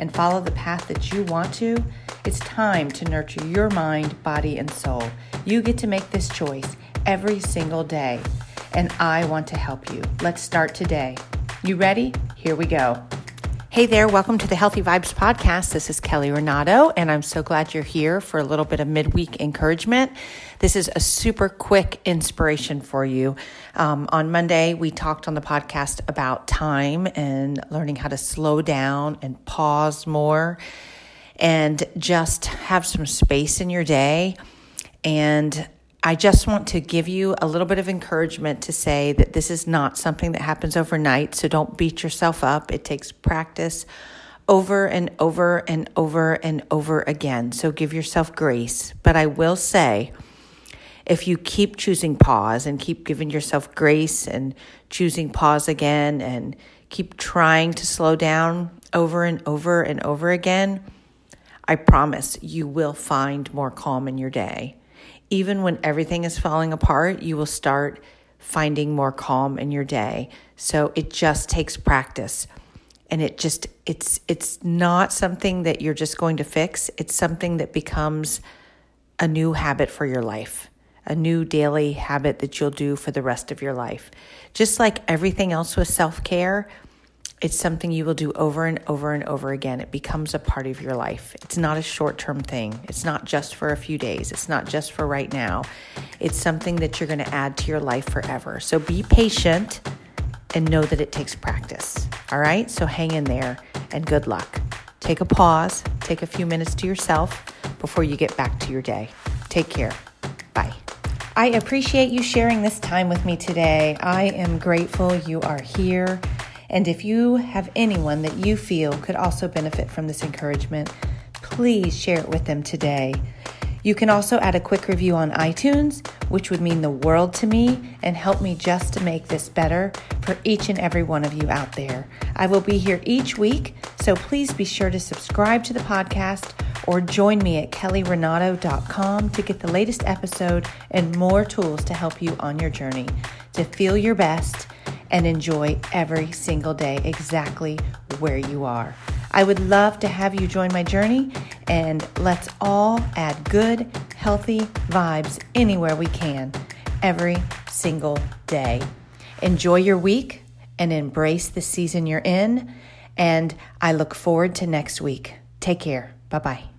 and follow the path that you want to, it's time to nurture your mind, body, and soul. You get to make this choice every single day, and I want to help you. Let's start today. You ready? Here we go. Hey there, welcome to the Healthy Vibes Podcast. This is Kelly Renato, and I'm so glad you're here for a little bit of midweek encouragement. This is a super quick inspiration for you. Um, on Monday, we talked on the podcast about time and learning how to slow down and pause more and just have some space in your day. And I just want to give you a little bit of encouragement to say that this is not something that happens overnight. So don't beat yourself up. It takes practice over and over and over and over again. So give yourself grace. But I will say, if you keep choosing pause and keep giving yourself grace and choosing pause again and keep trying to slow down over and over and over again, I promise you will find more calm in your day even when everything is falling apart, you will start finding more calm in your day. So it just takes practice. And it just it's it's not something that you're just going to fix. It's something that becomes a new habit for your life. A new daily habit that you'll do for the rest of your life. Just like everything else with self-care, it's something you will do over and over and over again. It becomes a part of your life. It's not a short term thing. It's not just for a few days. It's not just for right now. It's something that you're going to add to your life forever. So be patient and know that it takes practice. All right? So hang in there and good luck. Take a pause, take a few minutes to yourself before you get back to your day. Take care. Bye. I appreciate you sharing this time with me today. I am grateful you are here. And if you have anyone that you feel could also benefit from this encouragement, please share it with them today. You can also add a quick review on iTunes, which would mean the world to me and help me just to make this better for each and every one of you out there. I will be here each week, so please be sure to subscribe to the podcast or join me at kellyrenato.com to get the latest episode and more tools to help you on your journey to feel your best and enjoy every single day exactly where you are. I would love to have you join my journey and let's all add good, healthy vibes anywhere we can every single day. Enjoy your week and embrace the season you're in. And I look forward to next week. Take care. Bye bye.